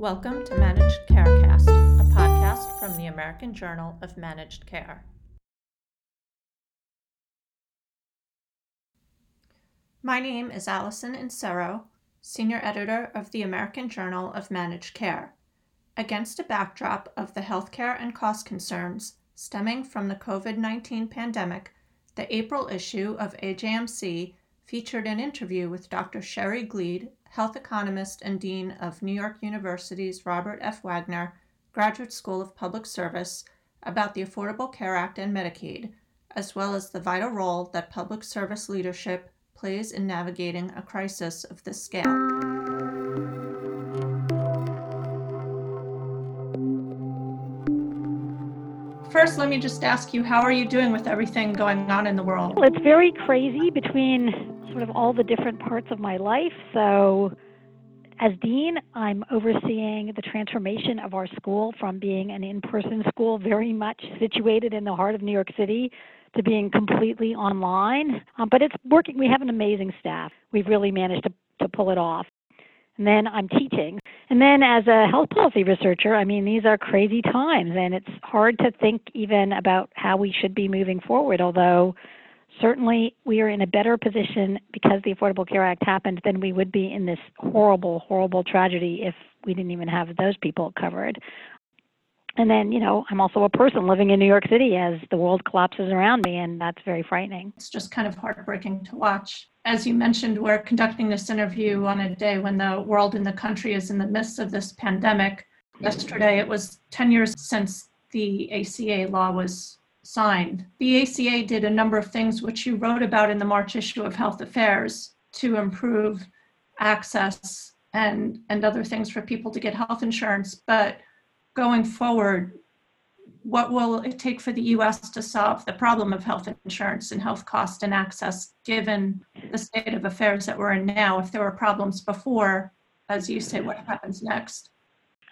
Welcome to Managed Carecast, a podcast from the American Journal of Managed Care. My name is Allison Inserro, Senior Editor of the American Journal of Managed Care. Against a backdrop of the healthcare and cost concerns stemming from the COVID 19 pandemic, the April issue of AJMC featured an interview with Dr. Sherry Glied, health economist and dean of New York University's Robert F. Wagner Graduate School of Public Service, about the Affordable Care Act and Medicaid, as well as the vital role that public service leadership plays in navigating a crisis of this scale. First, let me just ask you, how are you doing with everything going on in the world? Well, it's very crazy between sort of all the different parts of my life. So, as dean, I'm overseeing the transformation of our school from being an in person school, very much situated in the heart of New York City, to being completely online. Um, but it's working. We have an amazing staff. We've really managed to, to pull it off. And then I'm teaching. And then as a health policy researcher, I mean, these are crazy times, and it's hard to think even about how we should be moving forward, although certainly we are in a better position because the Affordable Care Act happened than we would be in this horrible, horrible tragedy if we didn't even have those people covered. And then, you know, I'm also a person living in New York City as the world collapses around me, and that's very frightening. It's just kind of heartbreaking to watch. As you mentioned, we're conducting this interview on a day when the world and the country is in the midst of this pandemic. Yesterday, it was 10 years since the ACA law was signed. The ACA did a number of things which you wrote about in the March issue of Health Affairs to improve access and, and other things for people to get health insurance. But going forward, what will it take for the US to solve the problem of health insurance and health cost and access, given the state of affairs that we're in now? If there were problems before, as you say, what happens next?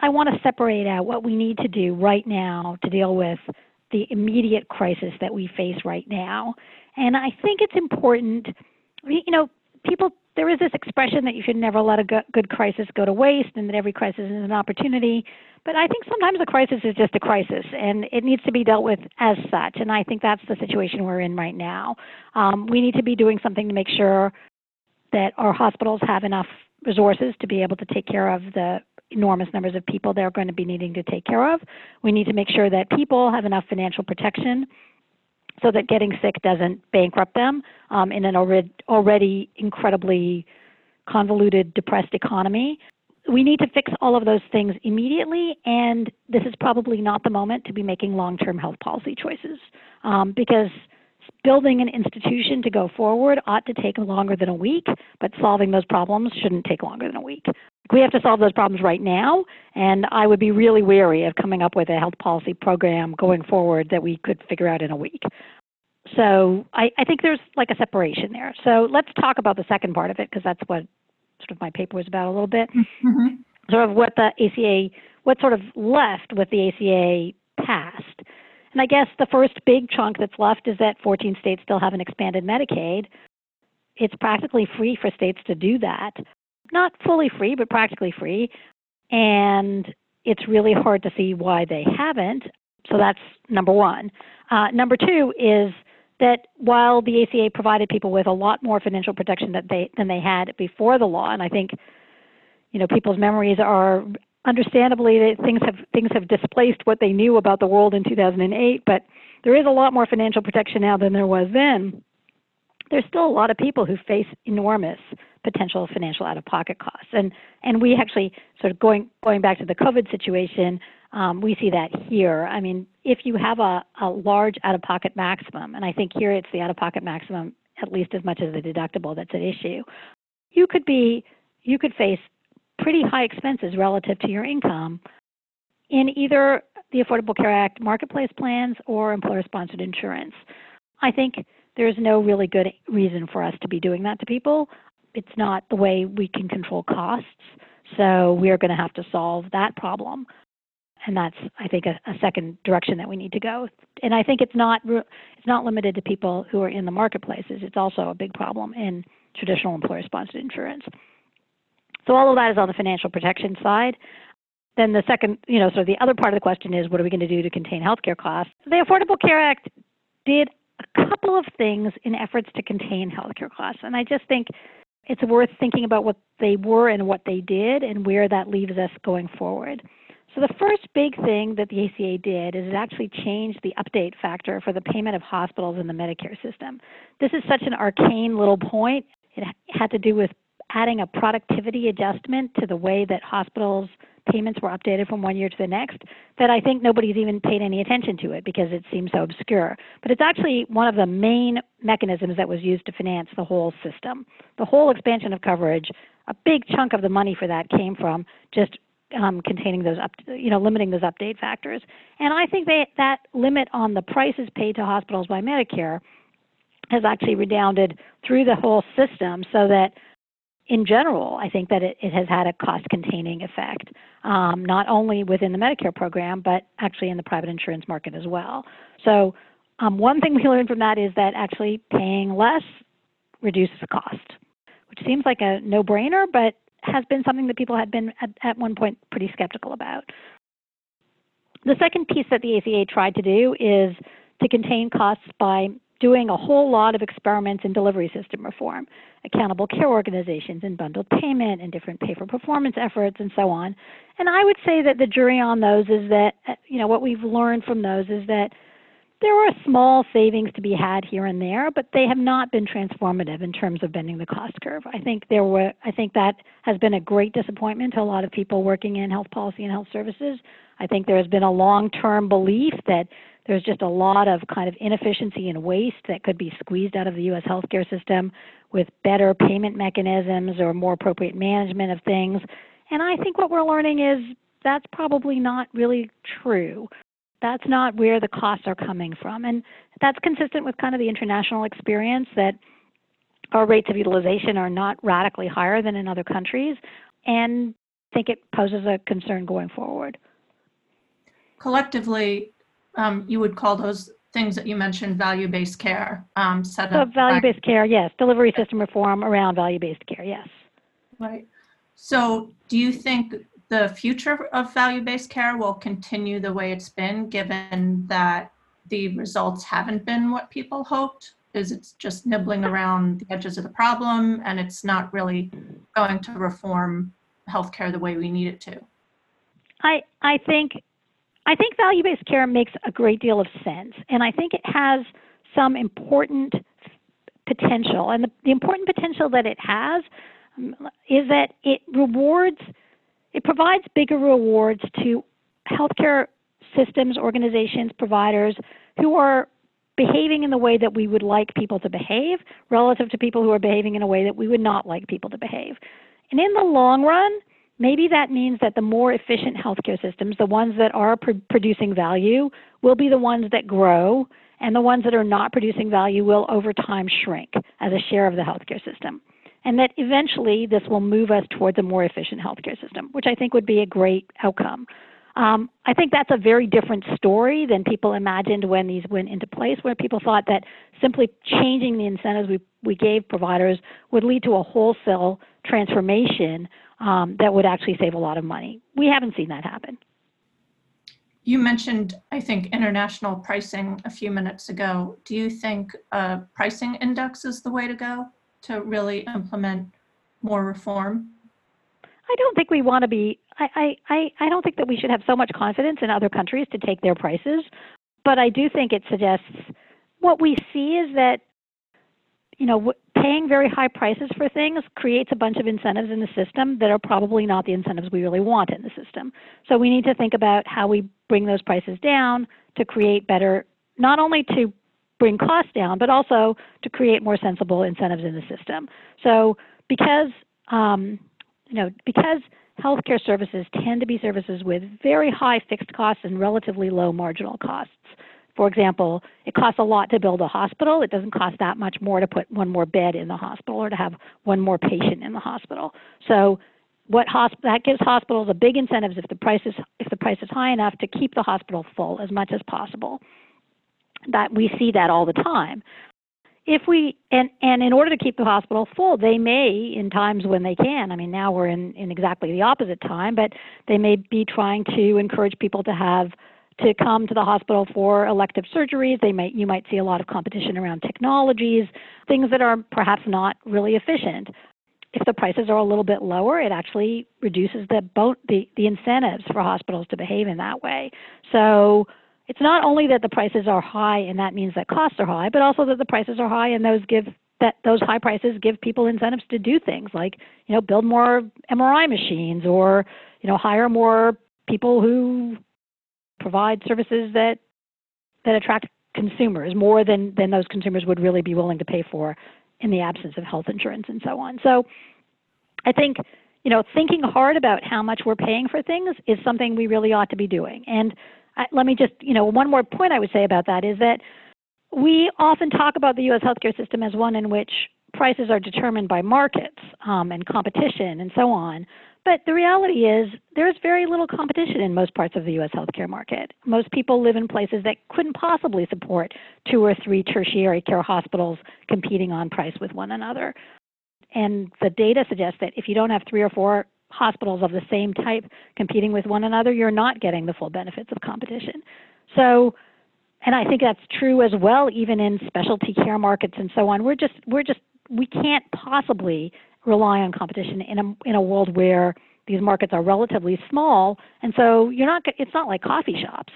I want to separate out what we need to do right now to deal with the immediate crisis that we face right now. And I think it's important, you know, people, there is this expression that you should never let a good crisis go to waste and that every crisis is an opportunity. But I think sometimes a crisis is just a crisis and it needs to be dealt with as such. And I think that's the situation we're in right now. Um, we need to be doing something to make sure that our hospitals have enough resources to be able to take care of the enormous numbers of people they're going to be needing to take care of. We need to make sure that people have enough financial protection so that getting sick doesn't bankrupt them um, in an already, already incredibly convoluted, depressed economy. We need to fix all of those things immediately, and this is probably not the moment to be making long term health policy choices um, because building an institution to go forward ought to take longer than a week, but solving those problems shouldn't take longer than a week. We have to solve those problems right now, and I would be really wary of coming up with a health policy program going forward that we could figure out in a week. So I, I think there's like a separation there. So let's talk about the second part of it because that's what sort of my paper was about a little bit. Mm-hmm. Sort of what the ACA, what sort of left with the ACA passed. And I guess the first big chunk that's left is that 14 states still haven't expanded Medicaid. It's practically free for states to do that not fully free, but practically free. And it's really hard to see why they haven't. So that's number one. Uh, number two is that while the ACA provided people with a lot more financial protection that they, than they had before the law, and I think you know people's memories are understandably that things have things have displaced what they knew about the world in 2008, but there is a lot more financial protection now than there was then. There's still a lot of people who face enormous potential financial out-of-pocket costs. And and we actually sort of going going back to the COVID situation, um, we see that here. I mean, if you have a, a large out-of-pocket maximum, and I think here it's the out-of-pocket maximum at least as much as the deductible that's at issue, you could be you could face pretty high expenses relative to your income in either the Affordable Care Act marketplace plans or employer-sponsored insurance. I think there's no really good reason for us to be doing that to people it's not the way we can control costs. So we are going to have to solve that problem. And that's, I think, a, a, second direction that we need to go. And I think it's not it's not limited to people who are in the marketplaces. It's also a big problem in traditional employer-sponsored insurance. So all of that is on the financial protection side. then the second, you know, so the other part of the question is what are we going to do to contain healthcare costs? The Affordable Care Act did a couple of things in efforts to contain healthcare costs. And I just think it's worth thinking about what they were and what they did and where that leaves us going forward. So the first big thing that the ACA did is it actually changed the update factor for the payment of hospitals in the Medicare system. This is such an arcane little point. It had to do with adding a productivity adjustment to the way that hospitals payments were updated from one year to the next that I think nobody's even paid any attention to it because it seems so obscure. But it's actually one of the main mechanisms that was used to finance the whole system. The whole expansion of coverage, a big chunk of the money for that came from just um, containing those up, you know, limiting those update factors. And I think they, that limit on the prices paid to hospitals by Medicare has actually redounded through the whole system so that in general, I think that it, it has had a cost containing effect, um, not only within the Medicare program, but actually in the private insurance market as well. So, um, one thing we learned from that is that actually paying less reduces cost, which seems like a no brainer, but has been something that people had been at, at one point pretty skeptical about. The second piece that the ACA tried to do is to contain costs by doing a whole lot of experiments in delivery system reform, accountable care organizations and bundled payment and different pay for performance efforts and so on. And I would say that the jury on those is that, uh, you know, what we've learned from those is that there are small savings to be had here and there, but they have not been transformative in terms of bending the cost curve. I think there were I think that has been a great disappointment to a lot of people working in health policy and health services. I think there has been a long-term belief that there's just a lot of kind of inefficiency and waste that could be squeezed out of the US healthcare system with better payment mechanisms or more appropriate management of things. And I think what we're learning is that's probably not really true. That's not where the costs are coming from. And that's consistent with kind of the international experience that our rates of utilization are not radically higher than in other countries. And I think it poses a concern going forward. Collectively, um, you would call those things that you mentioned value-based care um, set So up. value-based care, yes. Delivery system reform around value-based care, yes. Right. So do you think the future of value-based care will continue the way it's been, given that the results haven't been what people hoped? Is it's just nibbling around the edges of the problem and it's not really going to reform healthcare the way we need it to? I, I think I think value-based care makes a great deal of sense, and I think it has some important potential. And the, the important potential that it has um, is that it rewards, it provides bigger rewards to healthcare systems, organizations, providers who are behaving in the way that we would like people to behave relative to people who are behaving in a way that we would not like people to behave. And in the long run, maybe that means that the more efficient healthcare systems, the ones that are pr- producing value, will be the ones that grow, and the ones that are not producing value will over time shrink as a share of the healthcare system. And that eventually this will move us towards a more efficient healthcare system, which I think would be a great outcome. Um, I think that's a very different story than people imagined when these went into place, where people thought that simply changing the incentives we, we gave providers would lead to a wholesale transformation um, that would actually save a lot of money. We haven't seen that happen. You mentioned, I think, international pricing a few minutes ago. Do you think a pricing index is the way to go to really implement more reform? I don't think we want to be, I, I, I don't think that we should have so much confidence in other countries to take their prices, but I do think it suggests what we see is that you know, paying very high prices for things creates a bunch of incentives in the system that are probably not the incentives we really want in the system. So we need to think about how we bring those prices down to create better, not only to bring costs down, but also to create more sensible incentives in the system. So because, um, you know, because healthcare services tend to be services with very high fixed costs and relatively low marginal costs, for example, it costs a lot to build a hospital. It doesn't cost that much more to put one more bed in the hospital or to have one more patient in the hospital. So what hosp- that gives hospitals a big incentives if the price is if the price is high enough to keep the hospital full as much as possible. That we see that all the time. if we and and in order to keep the hospital full, they may in times when they can. I mean, now we're in in exactly the opposite time, but they may be trying to encourage people to have to come to the hospital for elective surgeries. They might you might see a lot of competition around technologies, things that are perhaps not really efficient. If the prices are a little bit lower, it actually reduces the bo- the, the incentives for hospitals to behave in that way. So it's not only that the prices are high and that means that costs are high, but also that the prices are high and those give that those high prices give people incentives to do things like you know build more MRI machines or you know hire more people who provide services that that attract consumers more than than those consumers would really be willing to pay for in the absence of health insurance and so on. So I think you know thinking hard about how much we're paying for things is something we really ought to be doing. And I, let me just, you know, one more point I would say about that is that we often talk about the U.S. healthcare system as one in which prices are determined by markets um, and competition and so on. But the reality is, there's very little competition in most parts of the U.S. healthcare market. Most people live in places that couldn't possibly support two or three tertiary care hospitals competing on price with one another. And the data suggests that if you don't have three or four hospitals of the same type competing with one another, you're not getting the full benefits of competition. So, and I think that's true as well, even in specialty care markets and so on. We're just, we're just, we can't possibly rely on competition in a in a world where these markets are relatively small, and so you're not. It's not like coffee shops.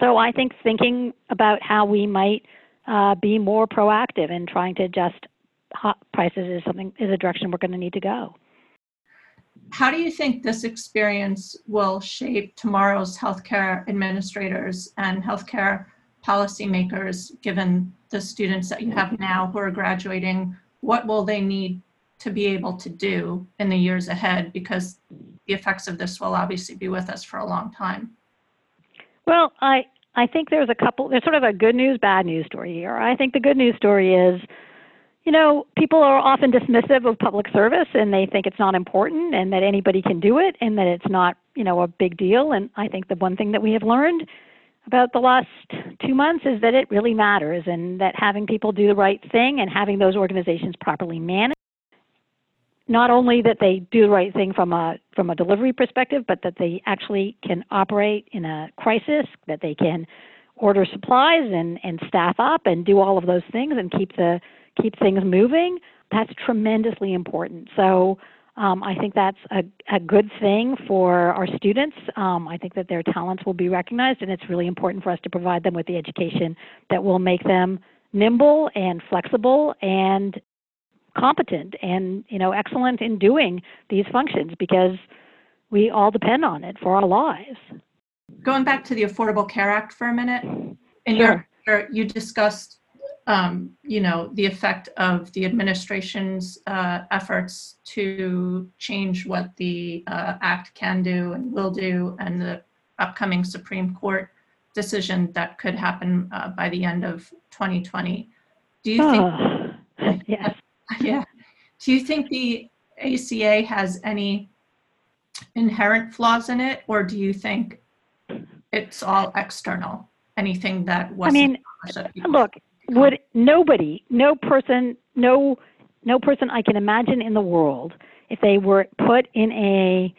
So I think thinking about how we might uh, be more proactive in trying to adjust prices is something is a direction we're going to need to go how do you think this experience will shape tomorrow's healthcare administrators and healthcare policymakers, given the students that you have now who are graduating? What will they need to be able to do in the years ahead? Because the effects of this will obviously be with us for a long time. Well, I, I think there's a couple, there's sort of a good news, bad news story here. I think the good news story is you know, people are often dismissive of public service and they think it's not important and that anybody can do it and that it's not, you know, a big deal. And I think the one thing that we have learned about the last two months is that it really matters and that having people do the right thing and having those organizations properly managed not only that they do the right thing from a from a delivery perspective, but that they actually can operate in a crisis, that they can order supplies and, and staff up and do all of those things and keep the keep things moving, that's tremendously important. So um, I think that's a, a good thing for our students. Um, I think that their talents will be recognized, and it's really important for us to provide them with the education that will make them nimble and flexible and competent and you know excellent in doing these functions because we all depend on it for our lives. Going back to the Affordable Care Act for a minute, in sure. your you discussed um, you know, the effect of the administration's uh, efforts to change what the uh, act can do and will do, and the upcoming Supreme Court decision that could happen uh, by the end of 2020. Do you think? Oh, yes. Yeah. Do you think the ACA has any inherent flaws in it, or do you think it's all external? Anything that was I mean, look, would nobody, no person, no no person I can imagine in the world, if they were put in a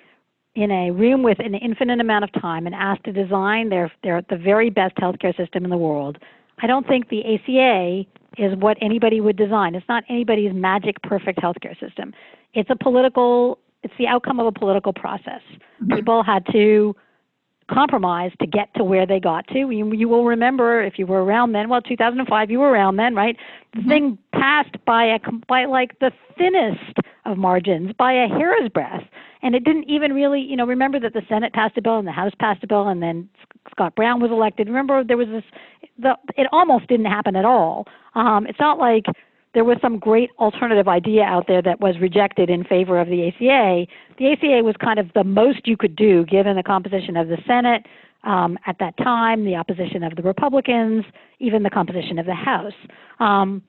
in a room with an infinite amount of time and asked to design their their the very best healthcare system in the world, I don't think the ACA is what anybody would design. It's not anybody's magic perfect healthcare system. It's a political it's the outcome of a political process. Mm-hmm. People had to compromise to get to where they got to. You, you, will remember if you were around then. Well, 2005, you were around then, right? The mm-hmm. thing passed by a by like the thinnest of margins, by a hair's breadth, and it didn't even really, you know, remember that the Senate passed a bill and the House passed a bill, and then Scott Brown was elected. Remember, there was this. The, it almost didn't happen at all. Um, it's not like there was some great alternative idea out there that was rejected in favor of the ACA. The ACA was kind of the most you could do given the composition of the Senate um, at that time, the opposition of the Republicans, even the composition of the House. Um,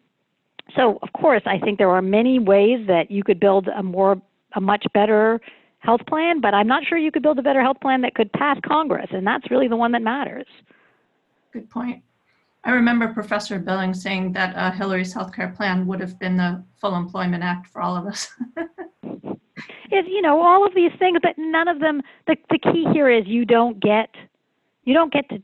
so, of course, I think there are many ways that you could build a more, a much better health plan, but I'm not sure you could build a better health plan that could pass Congress, and that's really the one that matters. Good point. I remember Professor Billings saying that uh, Hillary's healthcare plan would have been the Full Employment Act for all of us. It's you know all of these things, but none of them. The the key here is you don't get, you don't get to,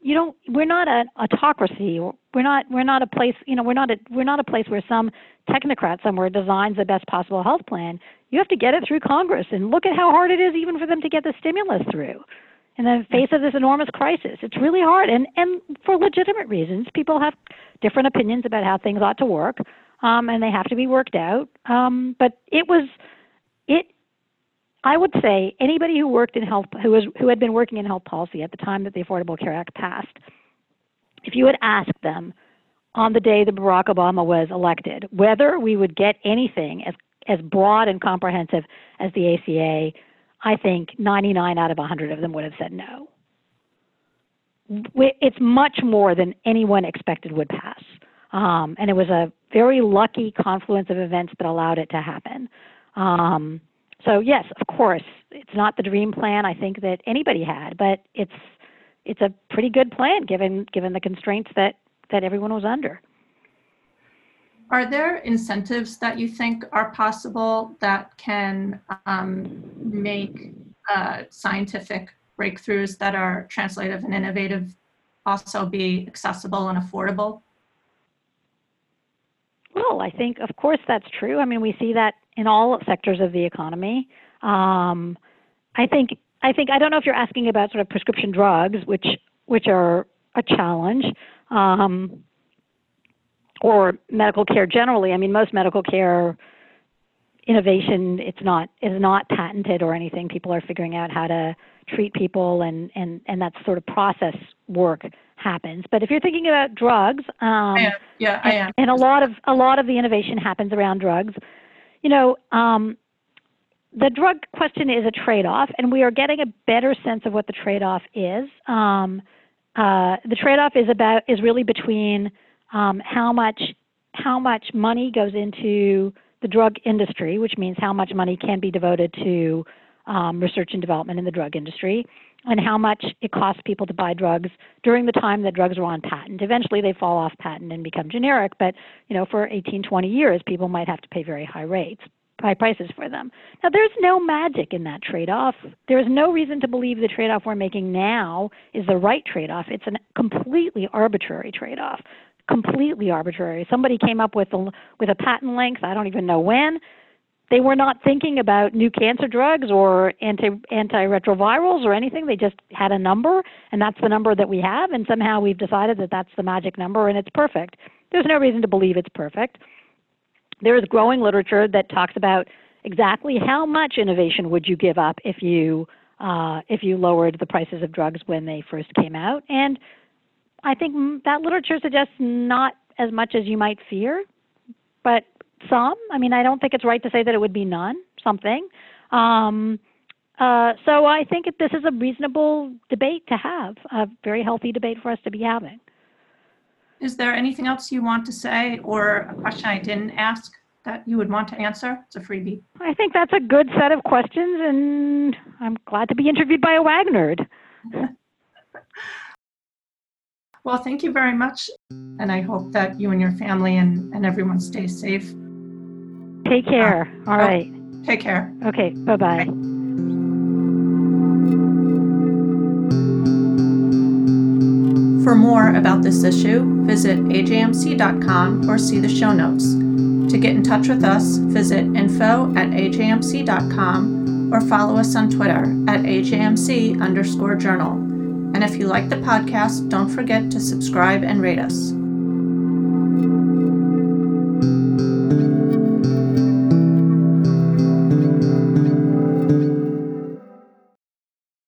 you don't. We're not an autocracy. We're not. We're not a place. You know, we're not a. We're not a place where some technocrat somewhere designs the best possible health plan. You have to get it through Congress, and look at how hard it is even for them to get the stimulus through. In the face of this enormous crisis, it's really hard, and and for legitimate reasons, people have different opinions about how things ought to work, um, and they have to be worked out. Um, but it was it I would say anybody who worked in health who was who had been working in health policy at the time that the Affordable Care Act passed, if you had asked them on the day that Barack Obama was elected whether we would get anything as as broad and comprehensive as the ACA, I think 99 out of 100 of them would have said no. It's much more than anyone expected would pass. Um, and it was a very lucky confluence of events that allowed it to happen. Um, so yes, of course, it's not the dream plan I think that anybody had, but it's it's a pretty good plan given given the constraints that that everyone was under. Are there incentives that you think are possible that can um, make uh, scientific breakthroughs that are translative and innovative also be accessible and affordable? Well, I think, of course, that's true. I mean, we see that in all sectors of the economy. Um, I think I think I don't know if you're asking about sort of prescription drugs, which which are a challenge, um, or medical care generally. I mean, most medical care innovation it's not is not patented or anything. People are figuring out how to treat people, and and and that sort of process work happens. But if you're thinking about drugs, um, I yeah, I am. And, and a lot of a lot of the innovation happens around drugs you know, um, the drug question is a trade-off, and we are getting a better sense of what the trade-off is. Um, uh, the trade-off is about is really between um, how much how much money goes into the drug industry, which means how much money can be devoted to um, research and development in the drug industry, and how much it costs people to buy drugs during the time that drugs are on patent. Eventually, they fall off patent and become generic, but you know, for 18, 20 years, people might have to pay very high rates, high prices for them. Now, there's no magic in that trade-off. There's no reason to believe the trade-off we're making now is the right trade-off. It's a completely arbitrary trade-off. Completely arbitrary. Somebody came up with a with a patent length. I don't even know when they were not thinking about new cancer drugs or anti antiretrovirals or anything. They just had a number, and that's the number that we have. And somehow we've decided that that's the magic number, and it's perfect. There's no reason to believe it's perfect. There is growing literature that talks about exactly how much innovation would you give up if you uh, if you lowered the prices of drugs when they first came out. And I think that literature suggests not as much as you might fear, but some. I mean, I don't think it's right to say that it would be none, something. Um, uh, so I think this is a reasonable debate to have, a very healthy debate for us to be having. Is there anything else you want to say or a question I didn't ask that you would want to answer? It's a freebie. I think that's a good set of questions, and I'm glad to be interviewed by a Wagnerd. well, thank you very much, and I hope that you and your family and, and everyone stay safe. Take care. Uh, All right. Take care. Okay. Bye-bye. Bye. For more about this issue, visit ajmc.com or see the show notes. To get in touch with us, visit info at ajmc.com or follow us on Twitter at ajmc underscore journal. And if you like the podcast, don't forget to subscribe and rate us.